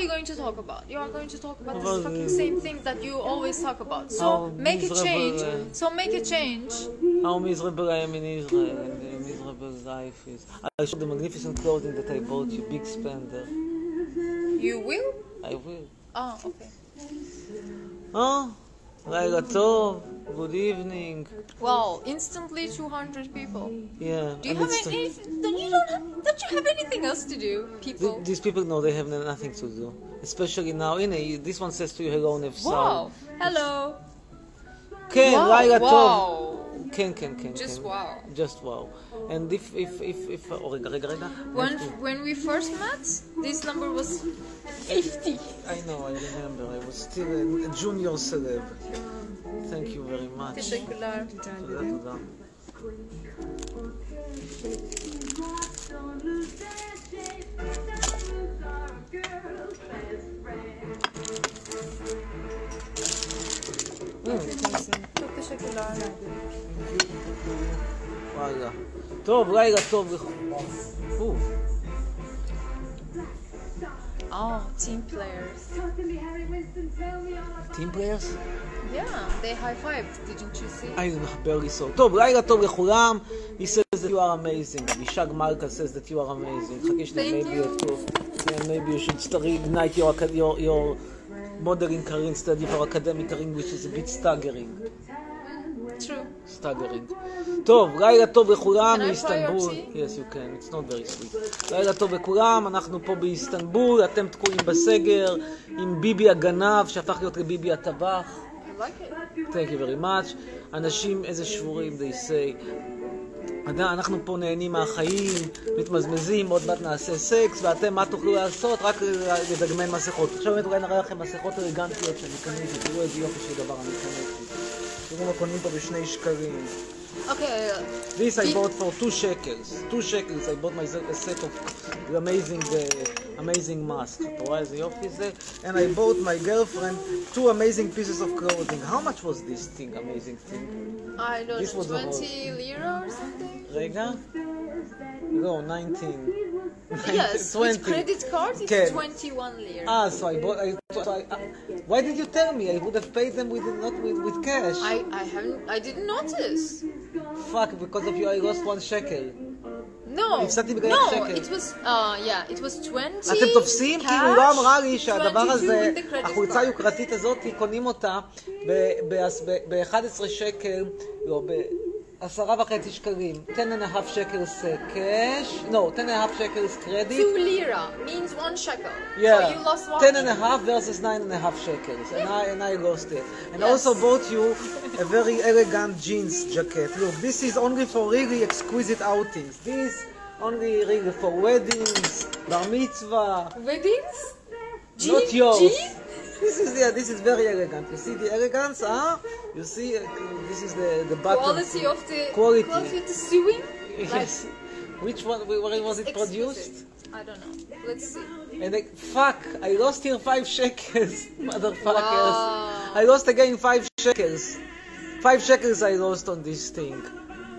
you going to talk about? You are going to talk about this fucking the- same thing that you always talk about. So make a change. uh, So make a change. How miserable I am in Israel and the miserable life is. I showed the magnificent clothing that I bought you, big spender. You will? I will. Ah, okay. Oh, לילה טוב, good evening. Wow, instantly 200 people. Yeah. Do you and have it's- any? Don't you don't have? Don't you have anything else to do, people? Th- These people know they have nothing to do. Especially now, הנה, this one says to you hello נפסל. Wow. Hello. כן, wow. לילה טוב. wow. כן, כן, כן. Just כן. wow. Just wow. And if, if, if, if, oh, רגע, רגע, רגע. When when we first met, this number was 50. I know, I remember. I was still a, a junior celeb. Thank you very much. Teşekkürler. תודה, תודה. Çok teşekkürler. וואלה. טוב, לילה טוב. או, Oh, team players. Team players? Yeah, they high fived. Didn't you see? I barely saw. טוב, לילה טוב לכולם. He says that you are amazing. Abishag Malka says that you are amazing. חכי שנייה, maybe you. have to, maybe you should start ignite your, your, your modeling career instead of your academic career, which is a bit staggering. Staggering. טוב, לילה טוב לכולם מאיסטנבול. Yes, you can, it's not very sweet. לילה טוב לכולם, אנחנו פה באיסטנבול, אתם תקועים בסגר, עם ביבי הגנב שהפך להיות לביבי הטבח. Thank you very much. אנשים, איזה שבורים, they say. אנחנו פה נהנים מהחיים, מתמזמזים, עוד מעט נעשה סקס, ואתם מה תוכלו לעשות? רק לדגמן מסכות. עכשיו באמת אולי נראה לכם מסכות אלגנטיות שאני קניתי, תראו איזה יופי של דבר אני קניתי. תראו מה קונים פה בשני שקלים. Okay. This I Did- bought for two shekels. Two shekels I bought myself a set of amazing, uh, amazing masks. אתה רואה איזה יופי זה? And I bought my girlfriend two amazing pieces of clothing. How much was this thing, amazing thing? I don't This know, was the 20 lira or something? רגע. לא, 19. Yes, 20. with credit card it's כן. 21 lira. Ah, so I bought. I, so I, uh, why did you tell me? I would have paid them with not with, with cash. I, I haven't, I didn't notice. Fuck, because of you I lost one shekel. No, no, it was, uh, yeah, it was 20 אתם תופסים? כאילו לא אמרה לי שהדבר 22 הזה, החולצה. היוקרתית הזאת, קונים אותה ב-11 שקל, לא, בעשרה וחצי שקלים. 10 and a half shekels uh, cash, no, 10 and a half shekels credit. 2 lira means 1 shekel. Yeah, So you lost 1 10 and a half versus 9 and a half shekels, and I and I lost it. And Yes. also bought you a very elegant jeans jacket. Look, this is only for really exquisite outings. This only really for weddings, bar mitzvah. Weddings? Not Jean- yours. Jean? This is yeah, this is very elegant. You see the elegance, huh? You see, uh, this is the the. Quality of the Quality. quality of the sewing? Yes. Which one? Where was it produced? I don't know. Let's see. And like, fuck, I lost here five shekels, motherfuckers. Wow. I lost again five shekels. Five shekels I lost on this thing.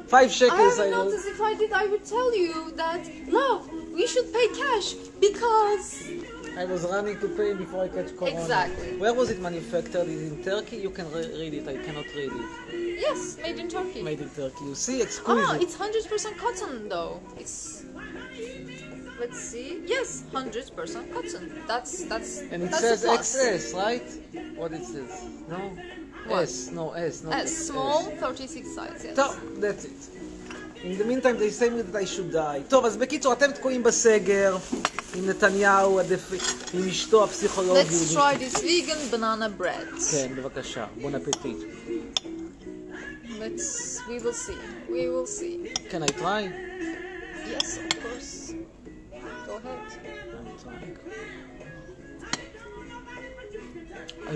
Five shekels I, haven't lost. noticed if I did, I would tell you that, love, we should pay cash because. I was running to Pain before I catch corona. Exactly. Where was it manufactured? Is it in Turkey? You can re- read it. I cannot read it. Yes, made in Turkey. Made in Turkey. You see, exquisite. Oh, ah, it's hundred percent cotton though. It's let's see. Yes, hundred percent cotton. That's that's. And it that's says XS, right? What it says? No. What? S, no S, no S. Small, S. 36 size. Yes. Top. that's it. In the meantime, they say me that I should die. טוב, אז בקיצור, אתם תקועים בסגר עם נתניהו, הדפ... עם אשתו הפסיכולוגית. Let's try this vegan banana bread. כן, בבקשה, בון אפטיט. Let's. We will see. We will see. Can I try? Yes, of course. Go ahead. I'm trying.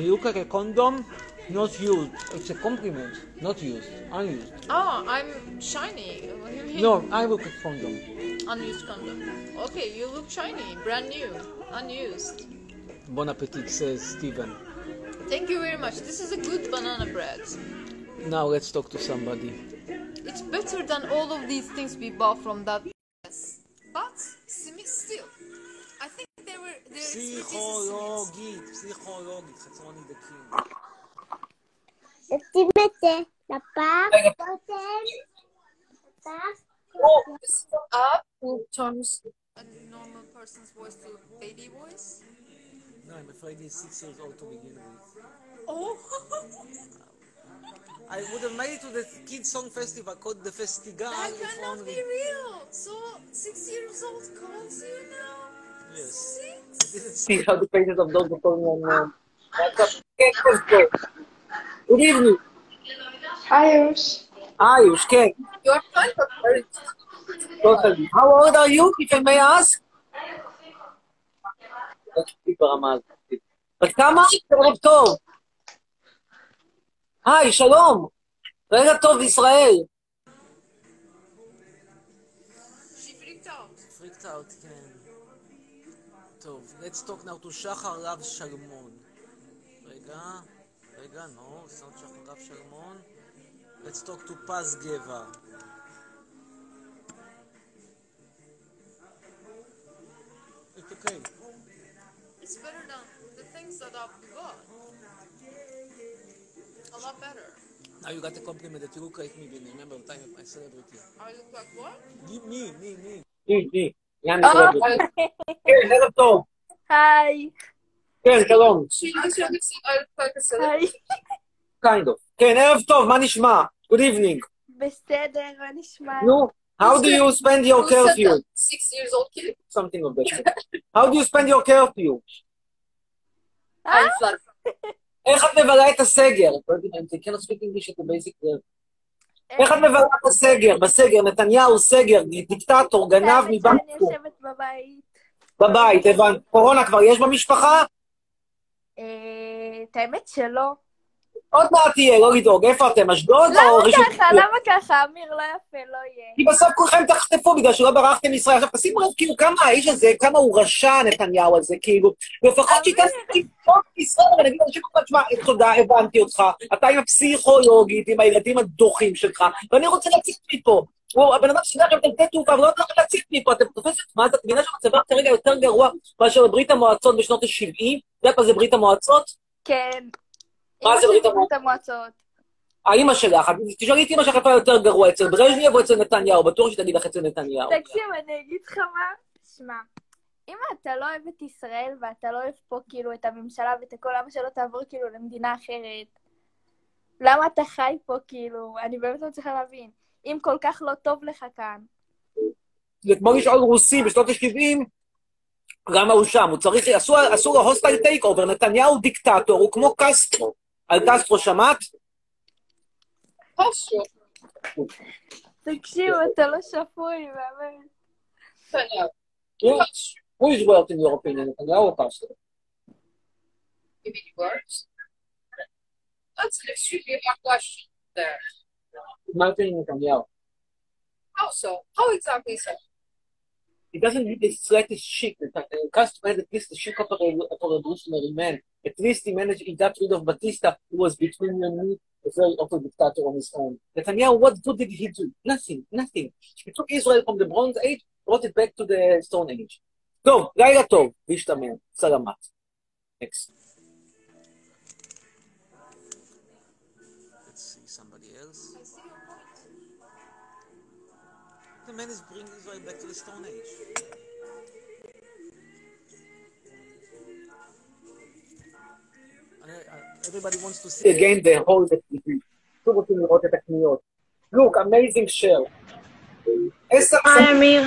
You look like a condom, Not used. It's a compliment. Not used. Unused. Oh, I'm shiny. What do you mean? No, I look at condom. Unused condom. Okay, you look shiny, brand new, unused. Bon appetit, says Steven. Thank you very much. This is a good banana bread. Now let's talk to somebody. It's better than all of these things we bought from that. Yes. But still, I think there were there is. The king. Estímete la paz. Voice up to turn a normal person's voice to baby voice. No, I'm afraid he's six years old to begin with. Oh. I would have made it to the Kids Song Festival called the Festigal. That cannot only... be real. So six years old calls you now. Yes. Six? See how the faces of those were calling on. Uh, כן. Good evening. Ayush. Ayush, כן. You are very Totally. How old are you, if I may ask? לא. בת כמה? ערב טוב. היי, שלום. רגע טוב ישראל. כן. טוב, let's talk now to שחר רב שלמון. רגע, רגע, נו, זאת שחר רב שלמון. let's talk to פז גבע. It's okay. It's better than the things that I've got. A lot better. Now you got a compliment that you look like me, Billy. Remember the time of my celebrity. I look like what? Give me, me, me. מי, מי? יאני סלברי. כן, ערב טוב. כן, שלום. Kind of. כן, ערב טוב, מה נשמע? Good evening. בסדר, מה נשמע? נו, how do you spend your curfew? Six years old kid. Something of that. How do you spend your curfew? איך את מבלה את הסגר? I cannot speak English at the basic level. איך את מבלה את הסגר? בסגר, נתניהו סגר, דיקטטור, גנב מבנקו. יושבת בבית. בבית, הבנת. קורונה כבר יש במשפחה? אה, את האמת שלא. עוד מעט תהיה, לא לדאוג. איפה אתם, אשדוד או למה ראשון? ככה? למה ככה? אמיר, לא יפה, לא יהיה. כי בסוף כולכם תחטפו בגלל שלא ברחתם מישראל. עכשיו תשימו לב כאילו כמה האיש הזה, כמה הוא רשע נתניהו הזה, כאילו. לפחות שייתן לבחור בישראל ונגיד לאנשים כמו תשמע, תודה, הבנתי אותך. אתה עם הפסיכולוגית, עם הילדים הדוחים שלך, ואני רוצה להציג מפה. הוא הבן אדם שיודע לכם לתת תעופה, ולא נותן לכם להציג מפה. אתם תופסת, מה זה, את מבינה שמצבם כרגע יותר גרוע מאשר בברית המועצות בשנות ה-70? את יודעת מה זה ברית המועצות? כן. מה זה ברית המועצות? ברית. האימא שלך, את- תשאלי את אימא שלך איפה יותר גרוע, אצל ברז'ניאב או אצל נתניהו? בטוח שתגיד לך אצל נתניהו. תקשיב, אני אגיד לך מה. שמע, אם אתה לא אוהב את ישראל ואתה לא אוהב פה כאילו את הממשלה ואת הכל, למה שלא תעבור כאילו למדינה אחרת? למה אתה חי פה כאילו? אני באמת לא מצליחה להבין. אם כל כך לא טוב לך כאן. זה כמו לשאול רוסי בשנות ה-70, למה הוא שם? הוא צריך, עשו, עשו לו hostile takeover, נתניהו דיקטטור, הוא כמו קסטרו. על קסטרו שמעת? תקשיב, אתה לא שפוי, באמת. Who is worse in your opinion, נתניהו או קסטרו? That's an extremely hard question there. מה opinion נתניהו? How so? How exactly so? He doesn't need this slightest chic. Castro had at least a chic of a, of a revolutionary man. At least he managed, he got rid of Batista, who was between you and me, a very awful dictator on his own. Netanyahu, what good did he do? Nothing, nothing. He took Israel from the Bronze Age, brought it back to the Stone Age. טוב, לילה טוב, להשתמע, סלמת. Next. Man is bringing Israel back to the Stone Age. Everybody wants to see again the whole activity. שוב רוצים לראות את הקניות. Look, amazing share. עשר אמיר,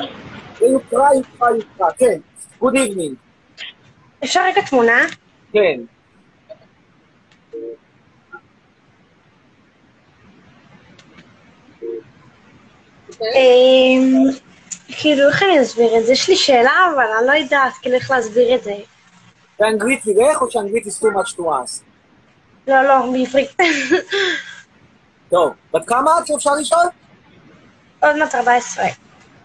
יוקרה, יוקרה, יוקרה, כן. Good evening. אפשר רגע תמונה? כן. כאילו, איך אני אסביר את זה? יש לי שאלה, אבל אני לא יודעת כאילו איך להסביר את זה. באנגלית תלך או שאנגלית is too much to us? לא, לא, בעברית. טוב, בת כמה את שאפשר לשאול? עוד מעט 14.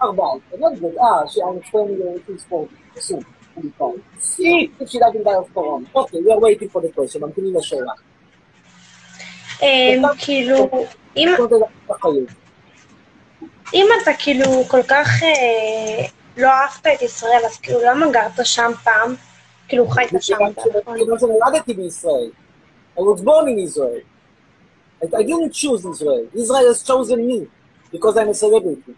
ארבעה. not good. Ah, she understands the sport. soon. will be fine. See if she doesn't die of corona. Okay, we are waiting for the question. ממתינים לשאלה. אמ, כאילו, אם אחריות. אם אתה כאילו כל כך אה, לא אהבת את ישראל, אז כאילו למה גרת שם פעם? כאילו, הוא חי את השם. כיוון שנולדתי בישראל. I was born in Israel. I, I didn't choose Israel. Israel has chosen me because I'm a celebrity.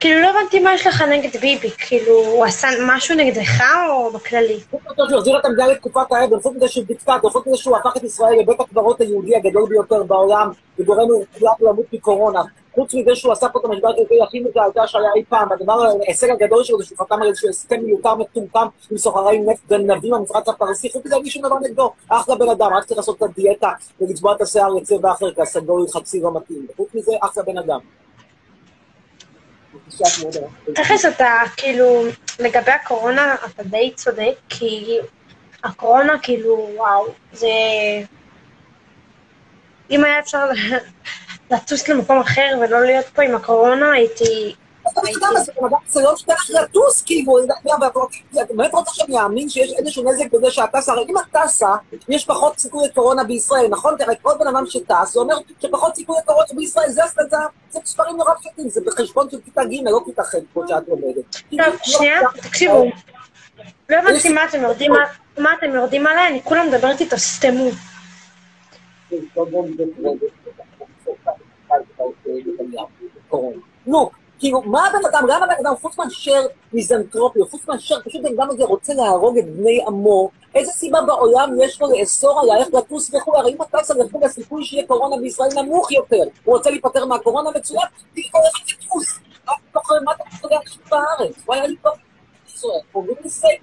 כאילו, לא הבנתי מה יש לך נגד ביבי, כאילו, הוא עשה משהו נגדך או בכללי? חוץ מזה שהוא החזיר את המדינה לתקופת האבן, חוץ מזה שהוא דיקטטור, חוץ מזה שהוא הפך את ישראל לבית הקברות היהודי הגדול ביותר בעולם, וגורם לכולם למות מקורונה. חוץ מזה שהוא עשה פה את המשבר הכלכלי הכי מזעזע שהיה אי פעם, הדבר, ההישג הגדול שלו זה שהוא חתם על איזשהו הסכם מיותר מטומטם עם סוחרי נפט גנבים במפרץ הפרסי, חוץ מזה אין לי דבר נגדו, אחלה בן אדם, רק צריך לעשות את הדיאטה ולצבוע את השיער לצבע אחר, כי הסגול חצי לא מתאים, חוץ מזה אחלה בן אדם. תכלס אתה, כאילו, לגבי הקורונה, אתה די צודק, כי הקורונה, כאילו, וואו, זה... אם היה אפשר לטוס למקום אחר ולא להיות פה עם הקורונה, הייתי... זה לא שאתה לטוס, כאילו, את באמת רוצה שאני אאמין שיש איזשהו נזק בזה שאת טסה? הרי אם את טסה, יש פחות סיכוי לקורונה בישראל, נכון? כי הרי כל בן אדם שטס, זה אומר שפחות סיכוי לקורונה בישראל, זה מספרים נורא פשוטים, זה בחשבון של כיתה ג', לא כיתה ח', כמו שאת לומדת. טוב, שנייה, תקשיבו. לא הבנתי מה אתם יורדים מה אתם יורדים עליי, אני כולה מדברת איתו, סתמו. נו, כאילו, מה הבן אדם, למה הבן אדם, חוץ מאשר מיזנטרופי, חוץ מאשר פשוט הבן אדם הזה רוצה להרוג את בני עמו, איזה סיבה בעולם יש לו לאסור עלייך לטוס וכו', הרי אם את טסה לחו"ל, הסיכוי שיהיה קורונה בישראל נמוך יותר. הוא רוצה להיפטר מהקורונה מצוין, תראי כל אחד יטוס. מה אתה אתה חושב להקשיב בארץ? מה היה פה בישראל? For goodness sake,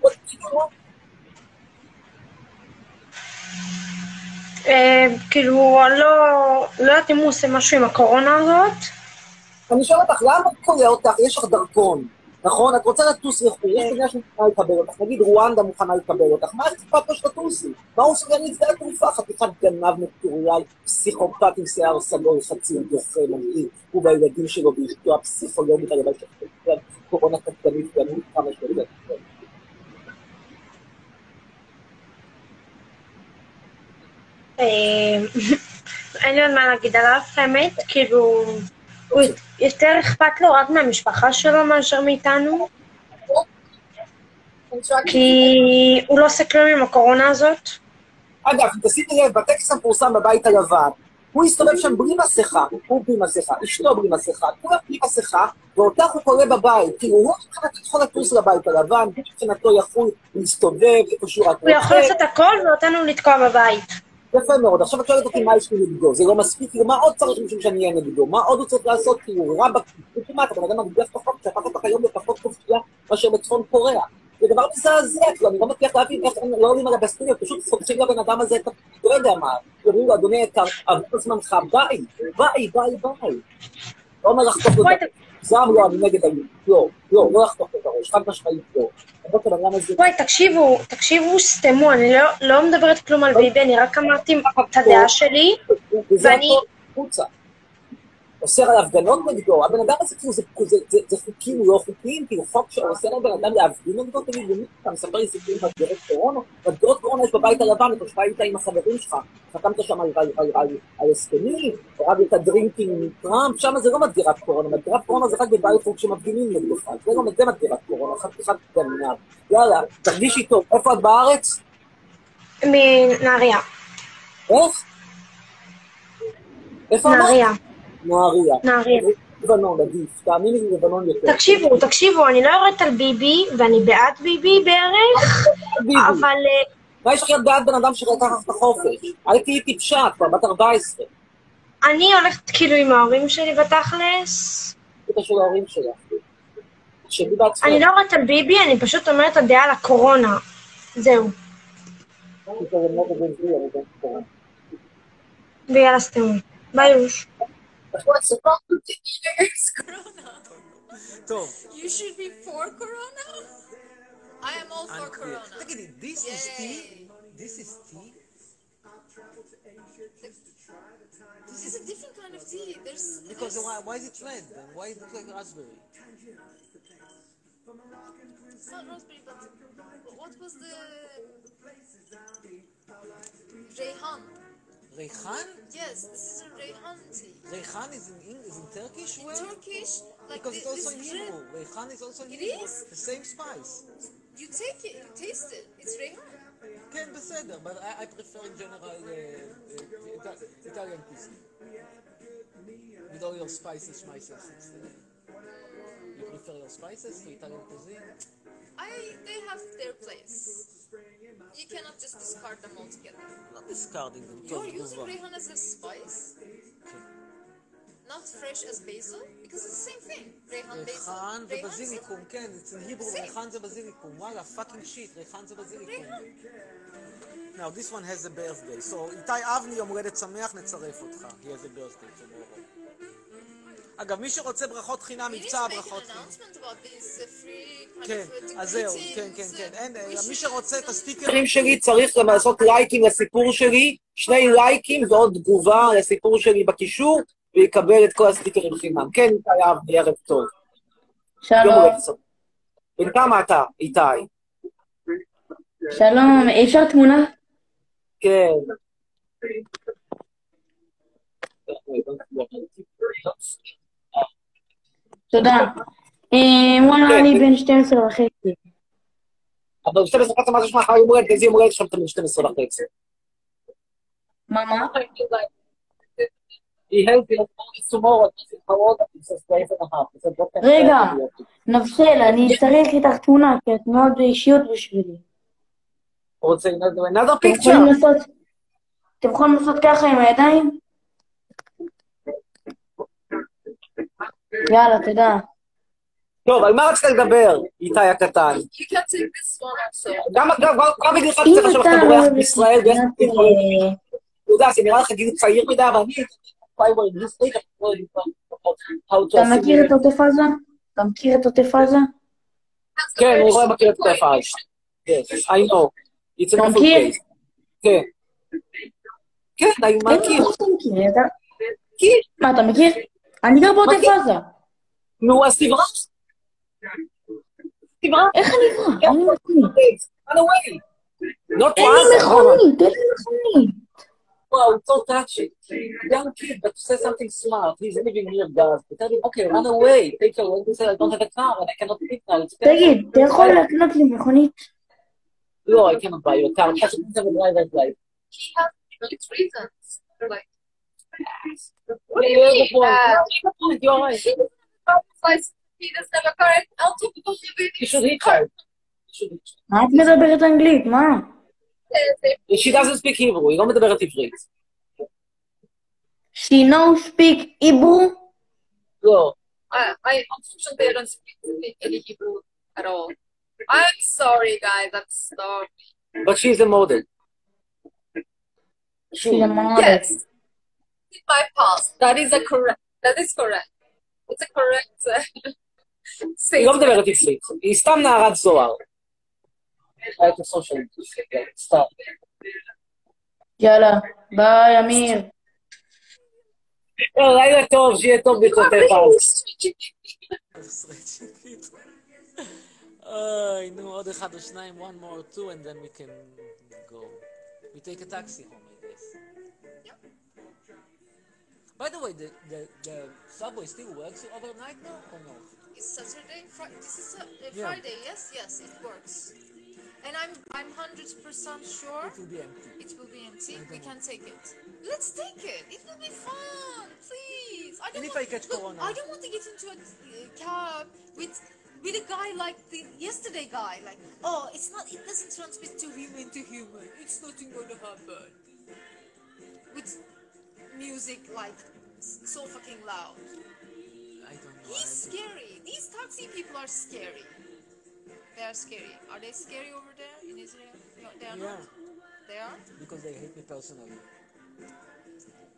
כאילו, לא לא יודעת אם הוא עושה משהו עם הקורונה הזאת. אני שואל אותך, למה הוא קורא אותך? יש לך דרכון, נכון? את רוצה לטוס לחו"ל, יש מדינה שמוכנה לקבל אותך, נגיד רואנדה מוכנה לקבל אותך, מה אכפת לו שתטוסי? מה הוא סוגר לשדה התעופה? חתיכת גנב נטוריאל, פסיכופת עם שיער סגול, חצי דוחה, מנהיג, הוא והילדים שלו ואשתו הפסיכולוגית הלוואי של קורונה קטנית, וימות כמה שיותר. אין לי עוד מה להגיד עליו, האמת, כאילו, הוא יותר אכפת לו רק מהמשפחה שלו מאשר מאיתנו, כי הוא לא עושה כלום עם הקורונה הזאת. אגב, תשימי לב, בטקסט המפורסם בבית הלבן, הוא הסתובב שם בלי מסכה, הוא בלי מסכה, אשתו בלי מסכה, כולם בלי מסכה, ואותך הוא קורא בבית, כאילו, הוא מבחינתו יכול לטוס לבית הלבן, מבחינתו יכול להסתובב איפה שהוא רק הוא יכול לעשות הכל ואותנו לתקוע בבית. יפה מאוד. עכשיו את שואלת אותי מה יש לי נגדו, זה לא מספיק, כאילו, מה עוד צריך בשביל שאני אהיה נגדו? מה עוד הוא צריך לעשות? כאילו, רבאק, כמעט, הבן אדם מגביח פחות, שהפך אותך היום לפחות חופשייה מאשר בצפון קוריאה. זה דבר מזעזע, כאילו, אני לא מצליח להבין איך הם לא עולים על הבסטריה, פשוט חותכים לבן אדם הזה את ה... לא יודע מה. אומרים לו, אדוני היקר, עבור זמנך, ביי, ביי, ביי, ביי. לא אומר לחתוך לו הראש. זעם לא, אני נגד היהודים. לא, לא, לא לחתוך לו את הראש, חד משמעית לא. וואי, תקשיבו, תקשיבו, סתמו, אני לא, לא מדברת כלום על ביבי, אני רק אמרתי את הדעה שלי, ואני-. אוסר על הפגנות נגדו, הבן אדם הזה כאילו זה, זה, זה, זה חוקים לא חוקיים, כאילו חוק שאוסר על בן אדם להפגין נגדו, תגיד, למי אתה מספר לי סיפורים בדגרות קורונה? בדגרות קורונה יש בבית הלבן, אתה שבא איתה עם החברים שלך, חתמת שם על, על, על, על, על הסכמים, הורדת את הדרינקים עם טראמפ, שם זה לא מדגרת קורונה, מדגרת קורונה זה רק בבלפור כשמפגינים נגדך, זה לא זה מדגרת קורונה, חתיכת גנב. יאללה, תרגישי טוב, איפה את בארץ? מנהריה, איך? איפה אמרת? נהריה, נהריה. נהריה. לבנון, עדיף. תאמיני לי, לבנון יותר. תקשיבו, תקשיבו, אני לא יורדת על ביבי, ואני בעד ביבי בערך. אבל אה, מה יש לך בעד בן אדם שלקח לך את החופש? אל תהיי טיפשה, את כבר בת 14. אני הולכת כאילו עם ההורים שלי בתכלס. זה קשור להורים שלך. תחשבי בעצמך. אני לא יורדת על ביבי, אני פשוט אומרת הדעה על הקורונה. זהו. ויאללה סתמו. ביי יוש. What's wrong with the years? Corona. You should be for Corona. I am all for uh, Corona. Look at it. This Yay. is tea. This is tea. This is a different kind of tea. There's because there's... Why, why is it red? Why is it like raspberry? It's not raspberry, but what was the Jehan? Reyhan? Yes, this is a Reyhan tea. Reihan is in, Eng- is in Turkish In word? Turkish, like Because thi- it's also in red- Hebrew. Reihan is also in It Hebrew. is? The same spice. You take it, you taste it. It's Rehan. כן, בסדר, but I, I prefer in general uh, uh, Ita- Italian cuisine. With all your spices, it's, uh, You prefer your spices to Italian cuisine? I they have their place. You cannot just discard them altogether. not discarding them. You're טוב, using תגובה. Rehan as a spice, not fresh as basil, because it's the same thing. Rehan basil. ריחן Rehan ובזיליקום, כן, אצל היברו Same. ריחן זה בזיליקום. וואלה, פאקינג שיט, ריחן זה בזיליקום. Rehan. Now, this one has a birthday. So, איתי אבני, יום הולדת שמח, נצרף אותך. He has a birthday tomorrow. אגב, מי שרוצה ברכות חינם, מבצע to make an ברכות חינם. uh, כן, uh, אז זהו, כן, כן, כן. אין, we מי שרוצה את send- הסטיקר... הספרים שלי צריך גם לעשות לייקים לסיפור שלי, שני לייקים ועוד תגובה לסיפור שלי בקישור, ויקבל את כל הסטיקרים חינם. כן, איתי ערב טוב. שלום. בן כמה אתה, איתי? שלום, אפשר תמונה? כן. תודה. וואלה, אני בן 12 וחצי. אבל 12 וחצי, מה זה שלך יום הולדת? איזה יום הולדת שלך אתה בן 12 וחצי? מה, מה? He helped you tomorrow, how old are you? He says, "Five and a half." He said, "What kind of רגע. family are you?" נבסל, אני צריך איתך תמונה, כי את מאוד אישיות בשבילי. רוצה another picture? אתם יכולים לעשות ככה עם הידיים? יאללה, תודה. טוב, על מה רצית לדבר, איתי הקטן? גם אגב, גם בגללך אם צריך לא בורח אוהב את מישראל, ואיך אתה יודע, זה נראה לך גיל צעיר מדי, אבל אני... to אתה מכיר את. עוטף עזה? אתה מכיר את עוטף עזה? כן, אני רואה מכיר את עוטף עזה. I know. אתה מכיר? כן. כן, אני מכיר. מה אתה מכיר? אני גר בעוטף. עזה. נו, אז תברח. תברח. איך אני אברח? אין לי מכונית. run away. Not אין לי מכונית, אין לי מכונית. Wow, it's so touching. Young kid, but say something smart. He's living near Gaza. Tell him, okay, run away. Take your said, I don't have a car and I cannot leave now. תגיד, אתה יכול לקנות לי מכונית? No, I cannot buy you a car. I have to have a driver's license. He has reasons. Like, What do you have a point? You're right. Besides, he doesn't have a car. and On top of all, he You should hitchhike. You should hitchhike. מה את מדברת אנגלית? מה? She doesn't speak Hebrew, היא לא מדברת עברית. She no speak Hebrew? לא. I, I unfortunately I don't speak any Hebrew at all. I'm sorry, guys. I'm sorry. But she's a model. She's a model. Yes, in my past, that is a correct. That is correct. It's a correct uh, היא לא statement. מדברת עברית. היא סתם נערת זוהר. הייתה סושיאל. סתם. יאללה, ביי, אמיר. לא, לילה טוב, שיהיה טוב בעקבותיך. אוי, נו, עוד אחד או שניים, one more or two, and then we can go. We take a taxi home, I guess. By the way, the, the, the subway still works overnight now, or no? It's Saturday. Fri- this is a, a Yeah. Friday. Yes, yes, it works. And I'm I'm hundred percent sure It will be empty. it will be empty. We can take it. Let's take it. It will be fun, please. I don't And if want, I catch look, corona? I don't want to get into a uh, cab with with a guy like the yesterday guy. Like, oh, it's not. It doesn't transmit to human to human. It's nothing gonna happen music like so fucking loud. I don't know. He's scary. These taxi people are scary. They are scary. Are they scary over there in Israel? No, they are Yeah. not. They are. Because they hate me personally.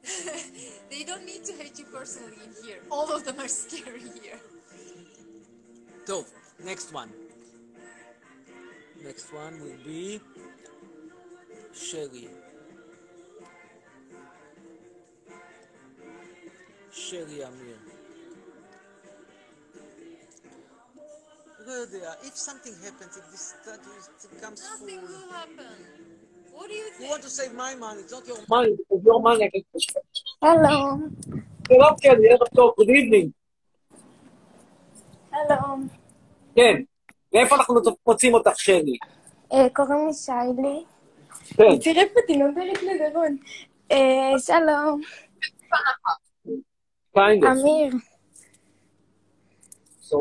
they don't need to hate you personally in here. All of them are scary here. So, next one. Next one will be Shelly. שרי אמיר. לא יודע, if something happens, if this statue Nothing full, will happen. What do you you think? want to save my money, it's not your money, it's your money. שלום. שלום כן, ערב טוב, good evening. שלום. כן, מאיפה אנחנו מוצאים אותך, שלי? אה, קוראים לי שיילי. כן. צירף אותי, נותנת לדרון. אה, שלום. Kind of. אמיר, So,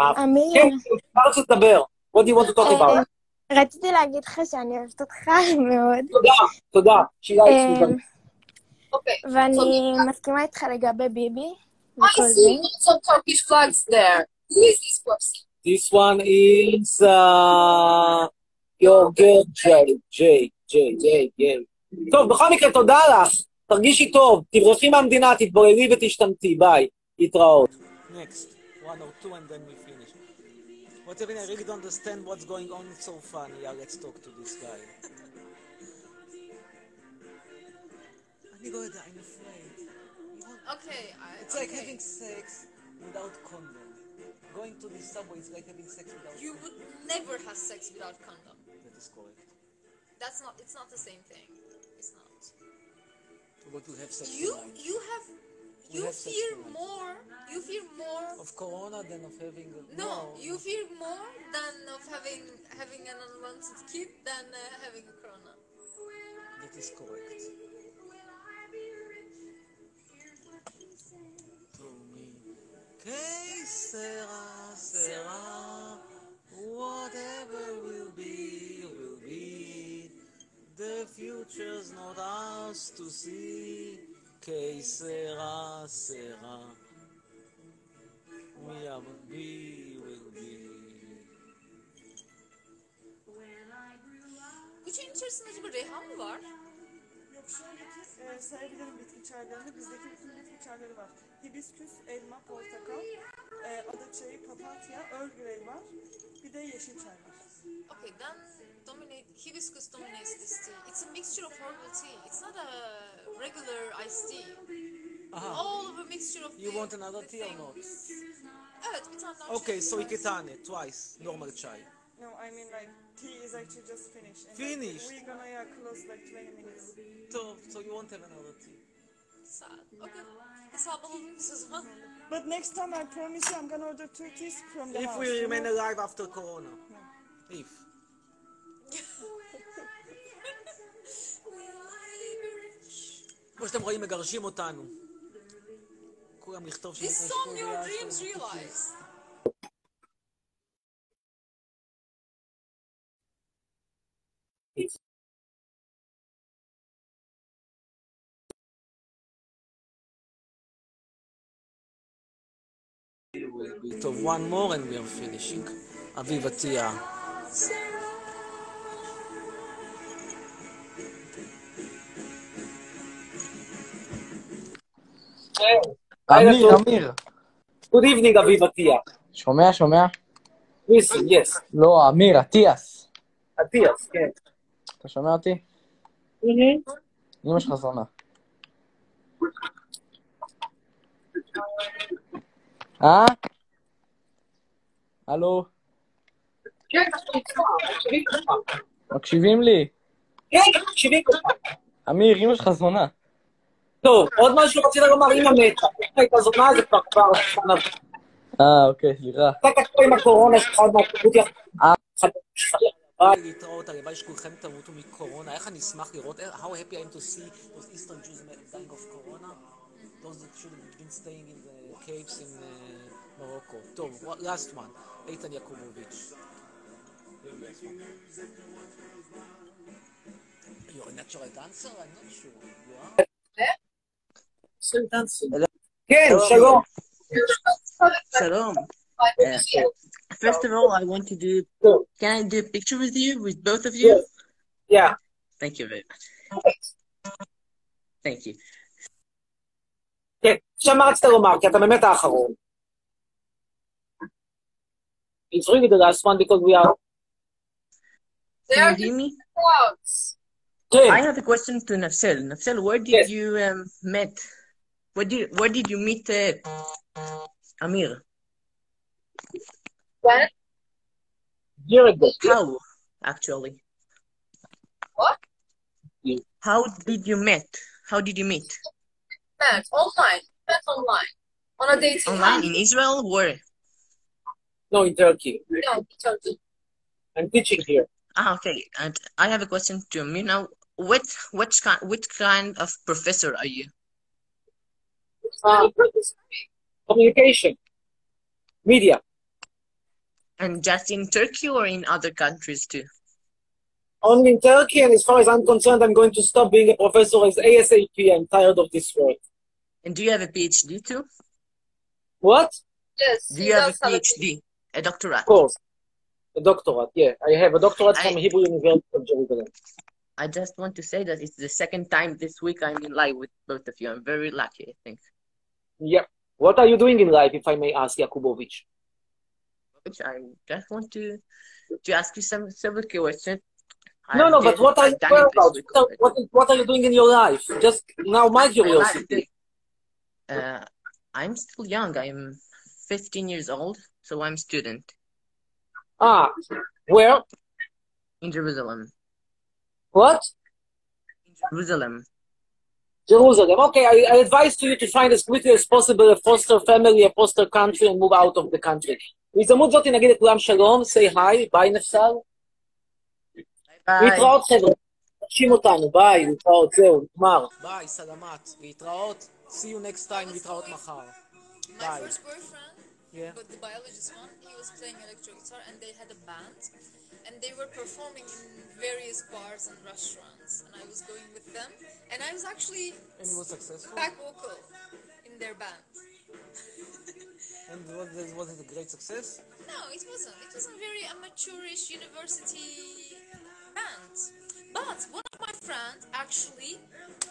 אה, אמיר. כן, מה רצית לדבר? What do you want to talk about? אה, רציתי להגיד לך שאני אוהבת אותך מאוד. תודה, תודה. שילה אה, אצלי. Okay. ואני מסכימה איתך לגבי ביבי. I see some Turkish flags there. Who is this person? This one is uh, your girl, Jay, Jay, Jay, Jay, Jay. טוב, בכל מקרה, תודה לך. תרגישי טוב, תברחי מהמדינה, תתבוללי ותשתמטי, ביי. להתראות. Next, one or two and then we finish. Whatever, I really don't understand what's going on. It's so funny. Yeah, let's talk to this guy. אני לא יודע, I'm afraid. Okay, I, It's like okay. having sex without condom. Going to the subway is like having sex without You condom. would never have sex without condom. That is correct. That's not. It's not the same thing. It's not. We have sex You tonight. you have We you have fear more. You fear more. Of corona than of having a... No, you fear more than of having having an unwanted kid than uh, having a corona. That is correct. To me, que sera, sera, The future's not ours to see. Que sera, sera. We are be, will be. Üçünün içerisinde acaba Reyhan mı var? Yok şöyle ki e, sayabilirim bitki çaylarını. Bizdeki bütün bitki çayları var. Hibisküs, elma, portakal, e, ada çayı, papatya, Earl Grey var. Bir de yeşil çay var. Okay, then dominate hibiscus dominates this tea. It's a mixture of herbal tea. It's not a regular iced tea. Aha. All of a mixture of You the- want another the tea or not? Evet, bir tane daha Okay, çay so iki tane, twice, normal chai. No, I mean like tea is actually just finished. And Finished? Like, we're gonna yeah, close like 20 minutes. So, so you won't have another tea. Saat. Okay. Hesap alalım biz o zaman. But next time I promise you I'm gonna order two teas from the If house. we you remain know? alive after corona. If. כמו שאתם רואים, מגרשים אותנו. כולם לכתוב This שיש song your קוריאה, dreams שיש realize. טוב, one more and we are finishing. אביב עטיה. טוב. אמיר, Good evening, אביב עטיה. שומע, שומע? Listen, yes. לא, אמיר, אטיאס. אטיאס, כן. אתה שומע אותי? אמא שלך זונה. אה? הלו, כן, מקשיבים לי? כן, מקשיבים לך. אמיר, אמא שלך זונה. טוב, עוד משהו רצית לומר, אמא מתה. איך הייתה זונה, זה כבר כבר... אה, אוקיי, סליחה. אתה תקוע עם הקורונה שלך עוד יחד. אה. להתראות, הלוואי שכולכם תמותו מקורונה. איך אני אשמח לראות, how happy I am to see those Eastern Jews dying of corona. Those that should have been staying in the caves in uh, Morocco. טוב, what- last one. איתן יעקובוביץ'. You're a natural dancer? I'm not sure. You are? כן, שלום. Shalom. Uh, first of all, I want to do. Can I do a picture with you, with both of you? Yeah. Thank you very much. Thank you. כן, עכשיו מה רצית לומר? כי אתה באמת האחרון. It's really the last one because we are... Can you hear me? כן. I have a question to Nafsel. Nafsel, where did you um, met? Where did where did you meet uh, Amir? When? Year ago. How, actually? What? How did you met? How did you meet? Met online. Met online. On a dating Online app. in Israel? Where? No, in Turkey. No, in Turkey. I'm teaching here. Ah, okay. And I have a question to you know what which kind which kind of professor are you? Uh, communication. Media. And just in Turkey or in other countries too? Only in Turkey, and as far as I'm concerned, I'm going to stop being a professor as ASAP. I'm tired of this work. And do you have a PhD too? What? Yes. Do you have a does have a PhD, a doctorate? Of course. A doctorate, yeah. I have a doctorate I- from Hebrew University of Jerusalem. I just want to say that it's the second time this week I'm in live with both of you. I'm very lucky, I think. Yeah. What are you doing in life, if I may ask, Yakubovich? Which I just want to to ask you some several questions. No, I've no, but what are you done care it this about? week What are, what, what are you doing in your life? Just now, my My curiosity life, uh, I'm still young. I'm 15 years old, so I'm student Ah, where? in Jerusalem. What? In Jerusalem. Jerusalem. Okay, I, I advise to you to find as quickly as possible a foster family, a foster country, and move out of the country. בהזדמנות זאת נגיד לכולם שלום, say hi, ביי נפסל. ביי. להתראות חבר'ה, תקשיב אותנו, ביי, להתראות, זהו, נגמר. ביי, סלמת, להתראות. See you next time without going, Mahar. My Bye. first boyfriend, yeah. but the biologist one, he was playing electric guitar and they had a band and they were performing in various bars and restaurants and I was going with them and I was actually and was successful back vocal in their band. and was, was it a great success? No, it wasn't. It was a very amateurish university band. But one of my friends actually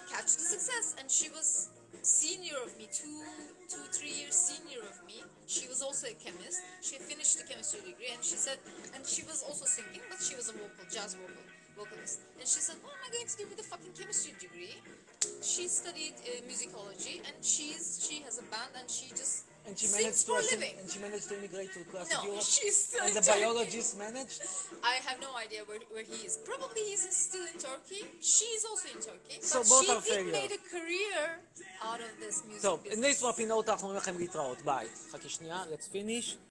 catched the success and she was senior of me, two, two, three years senior of me. She was also a chemist. She finished the chemistry degree, and she said, and she was also singing, but she was a vocal, jazz vocal, vocalist. And she said, what am I going to do with a fucking chemistry degree? She studied uh, musicology, and she's she has a band, and she just And she sings managed to for a assim- living. and she managed to immigrate to the class No, of Europe. she's still and in the Turkey. biologist managed. I have no idea where, where he is. Probably he's in- still in Turkey. She's also in Turkey. So but both she are did failure. made a career out of this music טוב, business. לפני סוף הפינות אנחנו אומרים לכם להתראות, ביי. חכי שנייה, let's finish.